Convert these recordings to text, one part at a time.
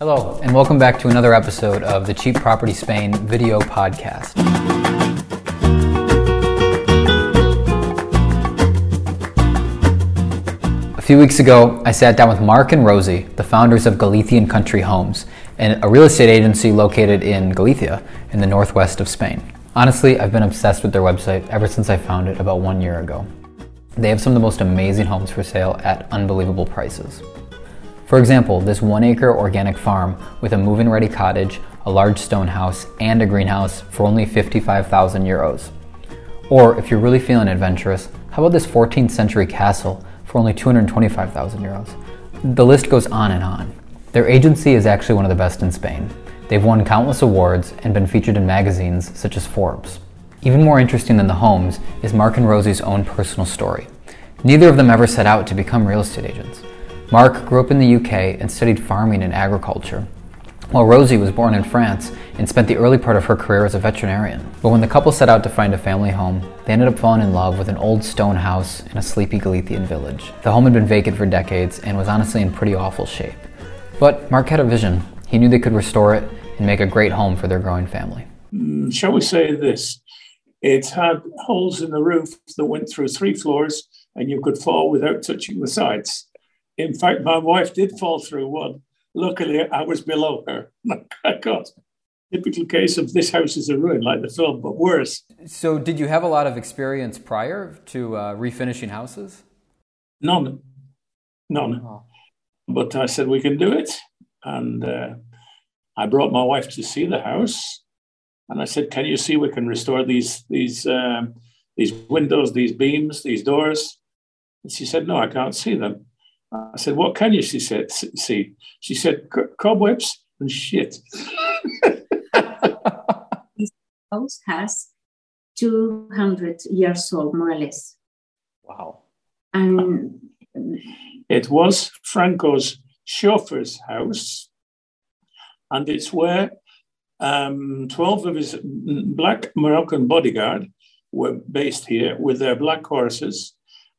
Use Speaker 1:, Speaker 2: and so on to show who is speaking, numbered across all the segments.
Speaker 1: Hello, and welcome back to another episode of the Cheap Property Spain video podcast. A few weeks ago, I sat down with Mark and Rosi, the founders of Galician Country Homes, and a real estate agency located in Galicia, in the northwest of Spain. Honestly, I've been obsessed with their website ever since I found it about one year ago. They have some of the most amazing homes for sale at unbelievable prices. For example, this one acre organic farm with a move in ready cottage, a large stone house, and a greenhouse for only 55,000 euros. Or if you're really feeling adventurous, how about this 14th century castle for only 225,000 euros? The list goes on and on. Their agency is actually one of the best in Spain. They've won countless awards and been featured in magazines such as Forbes. Even more interesting than the homes is Mark and Rosi's own personal story. Neither of them ever set out to become real estate agents. Mark grew up in the UK and studied farming and agriculture, while Rosi was born in France and spent the early part of her career as a veterinarian. But when the couple set out to find a family home, they ended up falling in love with an old stone house in a sleepy Galician village. The home had been vacant for decades and was honestly in pretty awful shape. But Mark had a vision. He knew they could restore it and make a great home for their growing family.
Speaker 2: Mm, shall we say this? It had holes in the roof that went through three floors, and you could fall without touching the sides. In fact, my wife did fall through one. Luckily, I was below her. I got typical case of this house is a ruin, like the film, but worse.
Speaker 1: So, did you have a lot of experience prior to uh, refinishing houses?
Speaker 2: None, none. Oh. But I said we can do it, and uh, I brought my wife to see the house and I said, "Can you see we can restore these these um, these windows, these beams, these doors?" And she said, "No, I can't see them." I said, "What can you?" She said, "See." She said, "Cobwebs and shit."
Speaker 3: this house has two hundred years old, more or less.
Speaker 1: Wow!
Speaker 3: And
Speaker 2: it was Franco's chauffeur's house, and it's where um, 12 of his black Moroccan bodyguard were based here with their black horses.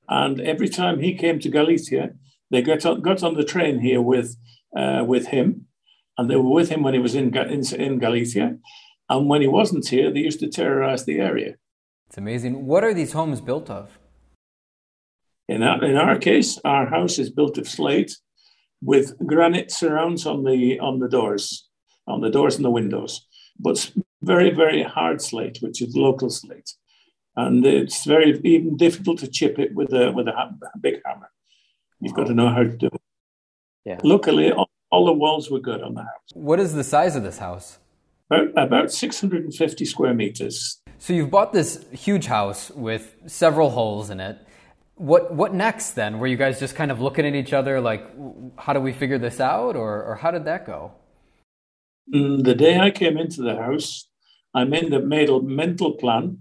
Speaker 2: And every time he came to Galicia, they got on, got on the train here with, uh, with him. And they were with him when he was in, in, in Galicia. And when he wasn't here, they used to terrorize the area.
Speaker 1: It's amazing. What are these homes built of?
Speaker 2: In our, in our case, our house is built of slate with granite surrounds on the on the doors on the doors and the windows, but very, very hard slate, which is local slate. And it's very even difficult to chip it with a with a big hammer. You've got to know how to do it. Yeah. Luckily, all, all the walls were good on the house.
Speaker 1: What is the size of this house?
Speaker 2: About, about 650 square meters.
Speaker 1: So you've bought this huge house with several holes in it. What what next then? Were you guys just kind of looking at each other like, how do we figure this out, or or how did that go?
Speaker 2: Mm, the day I came into the house, I made a mental plan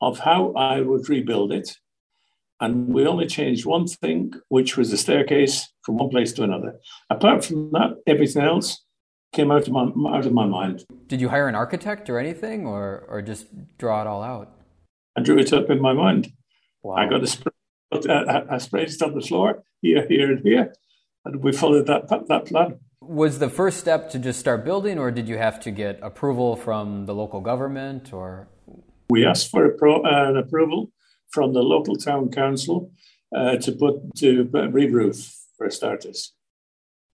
Speaker 2: of how I would rebuild it. And we only changed one thing, which was the staircase from one place to another. Apart from that, everything else came out of my, out of my mind.
Speaker 1: Did you hire an architect or anything, or, or just draw it all out?
Speaker 2: I drew it up in my mind. Wow. I got a spray, I sprayed it on the floor, here, here, and here. And we followed that, that plan
Speaker 1: was the first step to just start building, or did you have to get approval from the local government? Or
Speaker 2: we asked for pro, uh, an approval from the local town council uh, to put to re-roof for starters,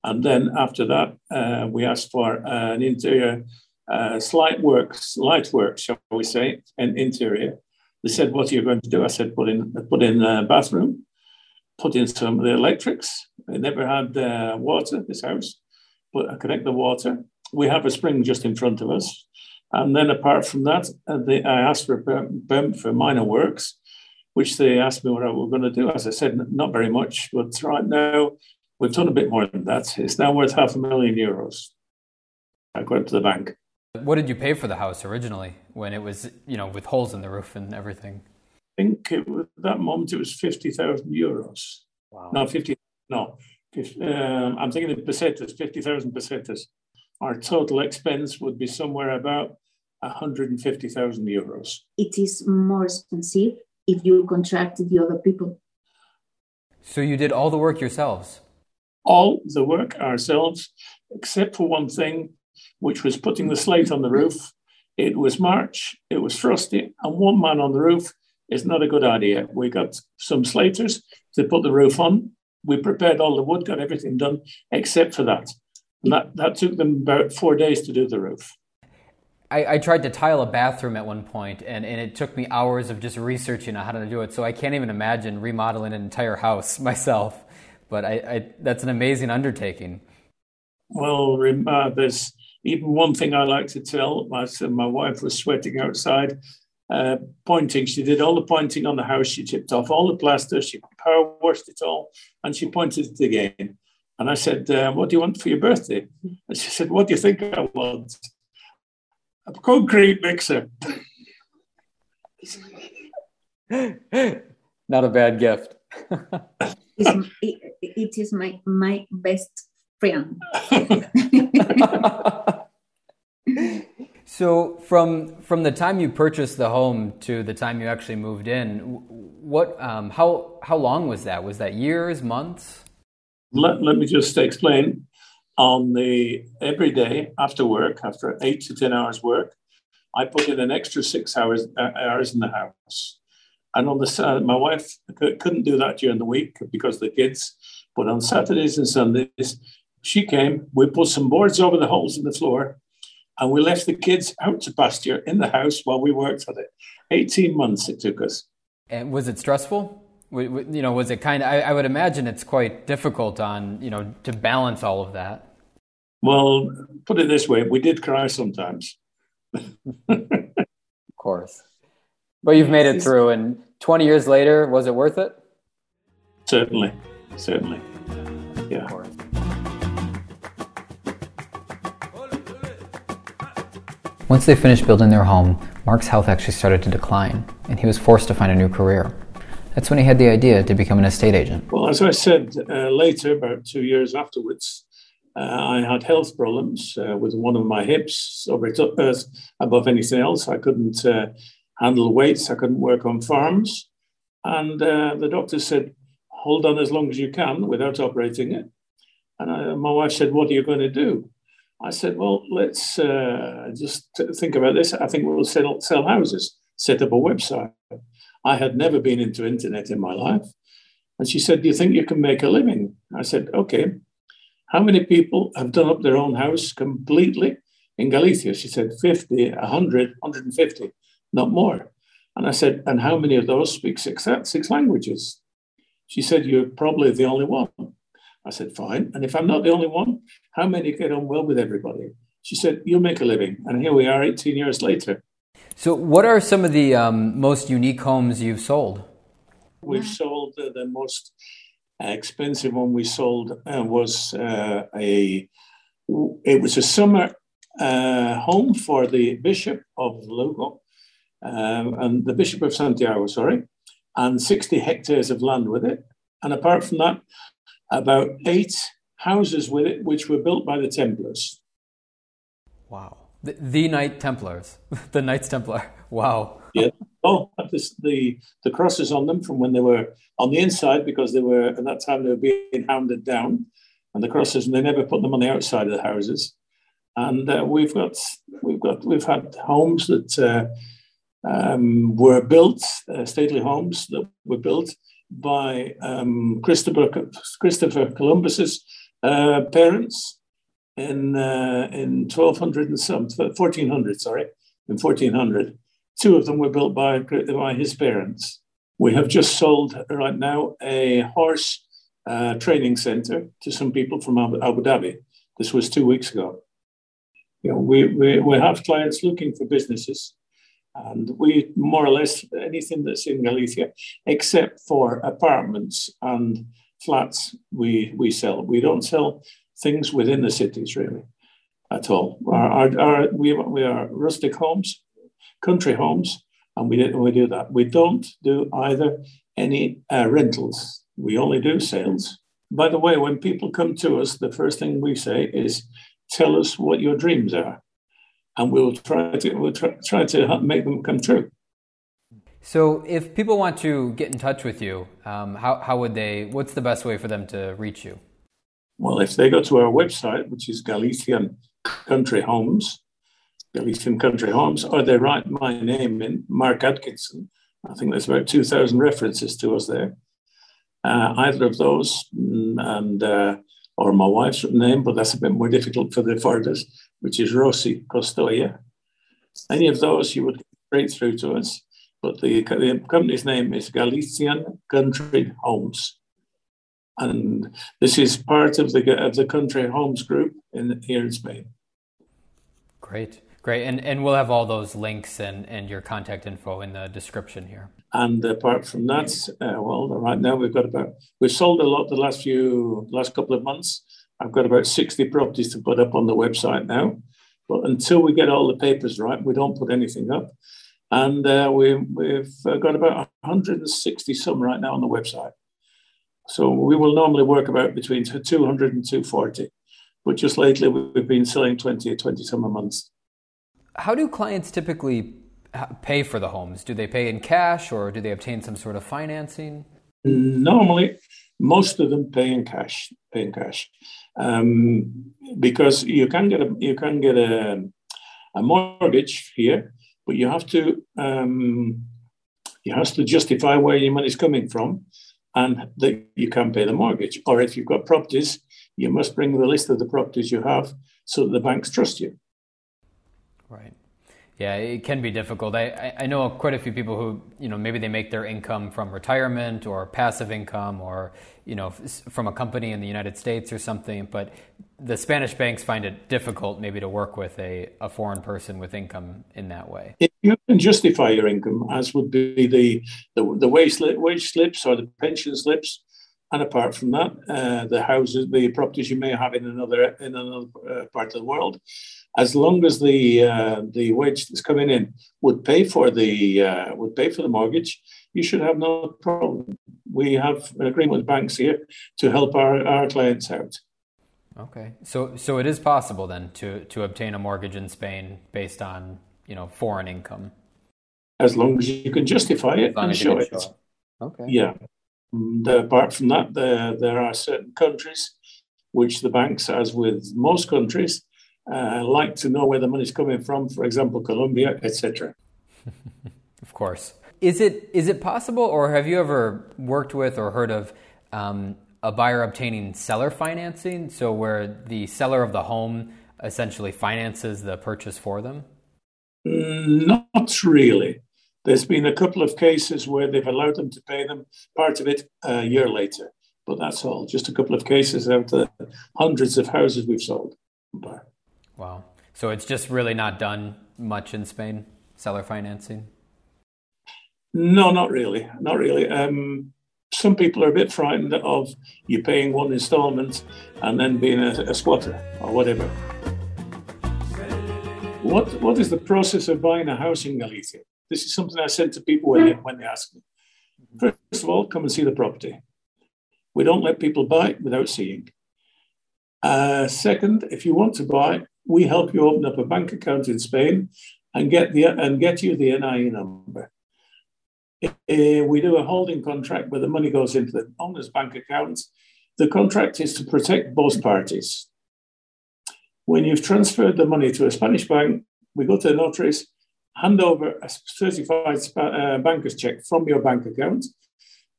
Speaker 2: and then after that uh, we asked for an interior uh, slight works, light work, shall we say, an interior. They said, "What are you going to do?" I said, "Put in put in a bathroom." Put in some of the electrics. They never had uh, water, this house but connect the water. We have a spring just in front of us. And then apart from that, uh, they, I asked for a permit for minor works, which they asked me what I was going to do. As I said, not very much, but right now we've done a bit more than that. It's now worth half a million euros. I go to the bank.
Speaker 1: What did you pay for the house originally when it was, you know, with holes in the roof and everything?
Speaker 2: I think it was, that moment it was 50,000 euros. Wow. No, 50, no, if, um, I'm thinking in pesetas, 50,000 pesetas. Our total expense would be somewhere about 150,000 euros.
Speaker 3: It is more expensive if you contracted the other people.
Speaker 1: So you did all the work yourselves?
Speaker 2: all the work ourselves, except for one thing, which was putting the slate on the roof. It was March, it was frosty, and one man on the roof is not a good idea. We got some slaters to put the roof on. We prepared all the wood, got everything done except for that. And that, that took them about four days to do the roof.
Speaker 1: I, I, tried to tile a bathroom at one point, and, and it took me hours of just researching how to do it. So I can't even imagine remodeling an entire house myself. But I, I that's an amazing undertaking.
Speaker 2: Well, uh, there's even one thing I like to tell. My, my wife was sweating outside, uh, pointing. She did all the pointing on the house. She chipped off all the plaster. She power washed it all, and she pointed it again. And I said, uh, "What do you want for your birthday?" And she said, "What do you think I want?" A concrete mixer.
Speaker 1: Not a bad gift.
Speaker 3: it's, it, it is my my best friend.
Speaker 1: so from from the time you purchased the home to the time you actually moved in, what um, how how long was that? Was that years, months?
Speaker 2: Let, let me just explain. On the every day after work, after eight to ten hours work, I put in an extra six hours uh, hours in the house. And on the uh, my wife couldn't do that during the week because the kids. But on Saturdays and Sundays, she came. We put some boards over the holes in the floor, and we left the kids out to pasture in the house while we worked on it. Eighteen months it took us.
Speaker 1: And was it stressful? You know, was it kind of? I, I would imagine it's quite difficult on you know to balance all of that.
Speaker 2: Well, put it this way: we did cry sometimes.
Speaker 1: of course. But you've made it through, and 20 years later, was it worth it?
Speaker 2: Certainly, certainly. Yeah.
Speaker 1: Once they finished building their home, Mark's health actually started to decline, and he was forced to find a new career. That's when he had the idea to become an estate agent.
Speaker 2: Well, as I said uh, later, about two years afterwards, uh, I had health problems uh, with one of my hips over above anything else. I couldn't uh, handle weights. I couldn't work on farms. And uh, the doctor said, hold on as long as you can without operating it. And I, my wife said, what are you going to do? I said, well, let's uh, just think about this. I think we'll sell, sell houses, set up a website. I had never been into internet in my life. And she said, do you think you can make a living? I said, okay. How many people have done up their own house completely in Galicia? She said, 50, 100, 150 not more. And I said, and how many of those speak six, six languages? She said, you're probably the only one. I said, fine. And if I'm not the only one, how many get on well with everybody? She said, you'll make a living. And here we are 18 years later.
Speaker 1: So, what are some of the um, most unique homes you've sold?
Speaker 2: We've sold uh, the most expensive one we sold uh, was uh, a it was a summer uh, home for the bishop of Lugo, um, and the Bishop of Santiago, sorry, and 60 hectares of land with it. And apart from that, about eight houses with it, which were built by the Templars.
Speaker 1: Wow. The, the Knight Templars, the Knights Templar. Wow.
Speaker 2: Yeah. Oh, this, the, the crosses on them from when they were on the inside because they were, at that time, they were being hounded down. And the crosses, and they never put them on the outside of the houses. And uh, we've got, we've got, we've had homes that uh, um, were built, uh, stately homes that were built by um, Christopher, Christopher Columbus's uh, parents in uh, in 1200 and some 1400 sorry in 1400 two of them were built by by his parents. We have just sold right now a horse uh, training center to some people from Abu Dhabi. This was two weeks ago. You know we, we, we have clients looking for businesses and we more or less anything that's in Galicia, except for apartments and flats, we, we sell. We don't sell things within the cities really at all. Our, our, our, we, we are rustic homes, country homes, and we, we do that. We don't do either any uh, rentals. We only do sales. By the way, when people come to us, the first thing we say is, tell us what your dreams are and we'll try to we'll try, try to make them come true.
Speaker 1: So, if people want to get in touch with you, um, how how would they? What's the best way for them to reach you?
Speaker 2: Well, if they go to our website, which is Galician Country Homes, Galician Country Homes, or they write my name in, Mark Adkinson, I think there's about 2,000 references to us there. Uh, either of those, mm, and uh, or my wife's name, but that's a bit more difficult for the foreigners, which is Rosi Costoya. Any of those, you would get straight through to us. But the, the company's name is Galician Country Homes. And this is part of the, of the Country Homes group in, here in Spain.
Speaker 1: Great. Great, and and we'll have all those links and and your contact info in the description here.
Speaker 2: And apart from that, uh, well, right now we've got about we've sold a lot the last few last couple of months. I've got about sixty properties to put up on the website now, but until we get all the papers right, we don't put anything up. And uh, we, we've got about 160 some right now on the website. So we will normally work about between 200 and 240. But just lately, we've been selling 20 or 20 some a month.
Speaker 1: How do clients typically pay for the homes? Do they pay in cash or do they obtain some sort of financing?
Speaker 2: Normally, most of them pay in cash. Pay in cash, um, because you can get a you can get a, a mortgage here, but you have to um, you have to justify where your money is coming from, and that you can pay the mortgage. Or if you've got properties, you must bring the list of the properties you have so that the banks trust you.
Speaker 1: Right. Yeah, it can be difficult. I, I know quite a few people who, you know, maybe they make their income from retirement or passive income or, you know, from a company in the United States or something. But the Spanish banks find it difficult maybe to work with a, a foreign person with income in that way.
Speaker 2: If you can justify your income, as would be the, the, the wage, wage slips or the pension slips, and apart from that, uh, the houses, the properties you may have in another in another uh, part of the world, as long as the uh, the wage that's coming in would pay for the uh, would pay for the mortgage, you should have no problem. We have an agreement with banks here to help our, our clients out.
Speaker 1: Okay, so so it is possible then to to obtain a mortgage in Spain based on you know foreign income,
Speaker 2: as long as you can justify it and show it. Show it. Okay. Yeah. And apart from that, there, there are certain countries which the banks, as with most countries, uh, like to know where the money's coming from. For example, Colombia, etc.
Speaker 1: of course. Is it is it possible, or have you ever worked with or heard of um, a buyer obtaining seller financing? So where the seller of the home essentially finances the purchase for them?
Speaker 2: Mm, not really. There's been a couple of cases where they've allowed them to pay them part of it a year later, but that's all. Just a couple of cases out of the hundreds of houses we've sold.
Speaker 1: Wow. So it's just really not done much in Spain, seller financing?
Speaker 2: No, not really. Not really. Um, some people are a bit frightened of you paying one installment and then being a, a squatter or whatever. What, what is the process of buying a house in Galicia? This is something I said to people when they, when they ask me. First of all, come and see the property. We don't let people buy without seeing. Uh, second, if you want to buy, we help you open up a bank account in Spain and get the and get you the NIE number. Uh, we do a holding contract where the money goes into the owner's bank account. The contract is to protect both parties. When you've transferred the money to a Spanish bank, we go to the notaries hand over a certified uh, banker's check from your bank account.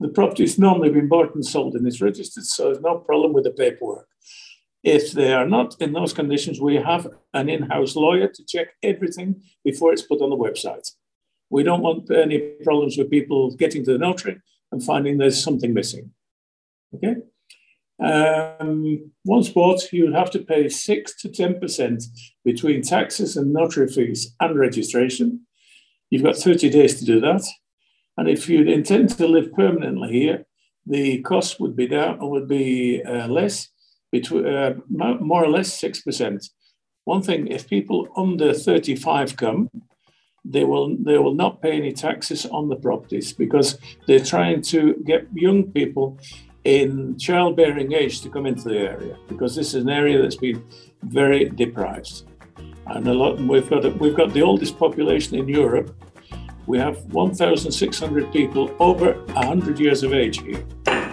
Speaker 2: The property has normally been bought and sold and it's registered, so there's no problem with the paperwork. If they are not in those conditions, we have an in house lawyer to check everything before it's put on the website. We don't want any problems with people getting to the notary and finding there's something missing. Okay? Um, bought, you would have to pay 6 to 10% between taxes and notary fees and registration. You've got 30 days to do that. And if you intend to live permanently here, the cost would be down would be uh, less, between, uh, more or less 6%. One thing, if people under 35 come, they will they will not pay any taxes on the properties because they're trying to get young people in childbearing age to come into the area because this is an area that's been very deprived. And a lot, we've got we've got the oldest population in Europe. We have 1,600 people over 100 years of age here.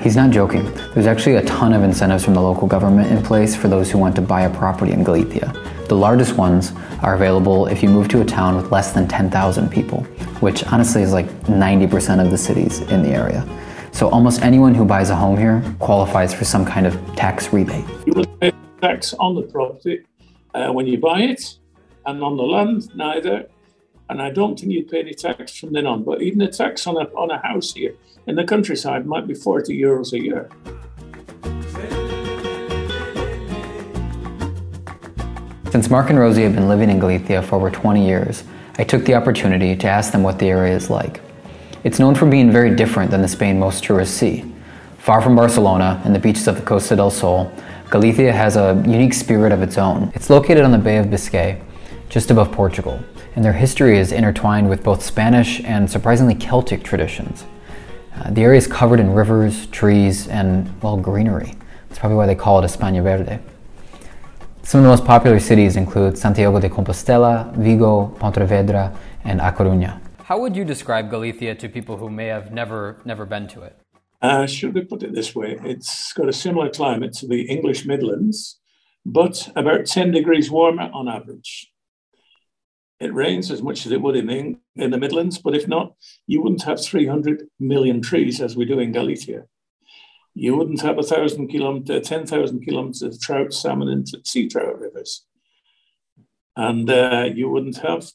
Speaker 1: He's not joking. There's actually a ton of incentives from the local government in place for those who want to buy a property in Galicia. The largest ones are available if you move to a town with less than 10,000 people, which honestly is like 90% of the cities in the area. So almost anyone who buys a home here qualifies for some kind of tax rebate.
Speaker 2: You will pay tax on the property uh, when you buy it, and on the land, neither. And I don't think you'd pay any tax from then on. But even the tax on a, on a house here in the countryside might be 40 euros a year.
Speaker 1: Since Mark and Rosi have been living in Galicia for over 20 years, I took the opportunity to ask them what the area is like. It's known for being very different than the Spain most tourists see. Far from Barcelona and the beaches of the Costa del Sol, Galicia has a unique spirit of its own. It's located on the Bay of Biscay, just above Portugal, and their history is intertwined with both Spanish and surprisingly Celtic traditions. Uh, the area is covered in rivers, trees, and, well, greenery. That's probably why they call it España Verde. Some of the most popular cities include Santiago de Compostela, Vigo, Pontevedra, and A Coruña. How would you describe Galicia to people who may have never never been to it?
Speaker 2: Uh, should we put it this way? It's got a similar climate to the English Midlands, but about 10 degrees warmer on average. It rains as much as it would in the, in the Midlands, but if not, you wouldn't have 300 million trees as we do in Galicia you wouldn't have a thousand kilometer, 10,000 kilometers of trout, salmon, and sea trout rivers. And uh, you wouldn't have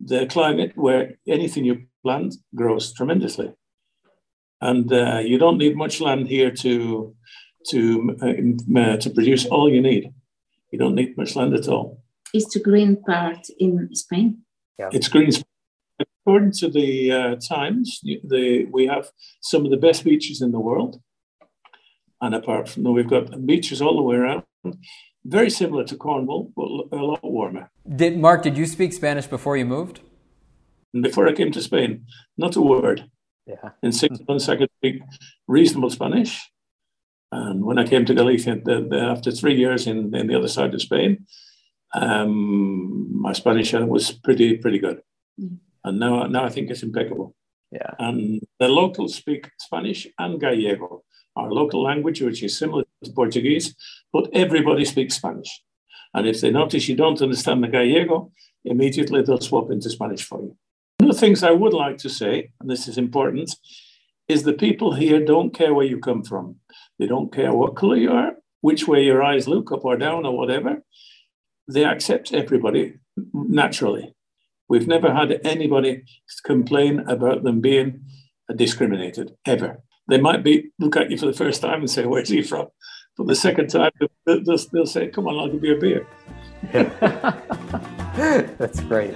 Speaker 2: the climate where anything you plant grows tremendously. And uh, you don't need much land here to, to, uh, uh to produce all you need. You don't need much land at all.
Speaker 3: Is the green part in Spain?
Speaker 2: Yeah. It's green. According to the uh, Times, the, we have some of the best beaches in the world. And apart from that, we've got beaches all the way around, very similar to Cornwall, but a lot warmer.
Speaker 1: Did Mark? Did you speak Spanish before you moved?
Speaker 2: before I came to Spain, not a word.
Speaker 1: Yeah.
Speaker 2: In six months, I could speak reasonable Spanish. And when I came to Galicia, the, the, after three years in, in, the other side of Spain, um, my Spanish was pretty pretty good. Mm. And now, now I think it's impeccable.
Speaker 1: Yeah.
Speaker 2: And the locals speak Spanish and Gallego our local language, which is similar to Portuguese, but everybody speaks Spanish. And if they notice you don't understand the Gallego, immediately they'll swap into Spanish for you. One of the things I would like to say, and this is important, is the people here don't care where you come from. They don't care what color you are, which way your eyes look, up or down or whatever. They accept everybody naturally. We've never had anybody complain about them being discriminated, ever they might be look at you for the first time and say, "Where's he from?" But the second time, they'll, they'll say, "Come on, I'll give you a beer." Yeah.
Speaker 1: That's great.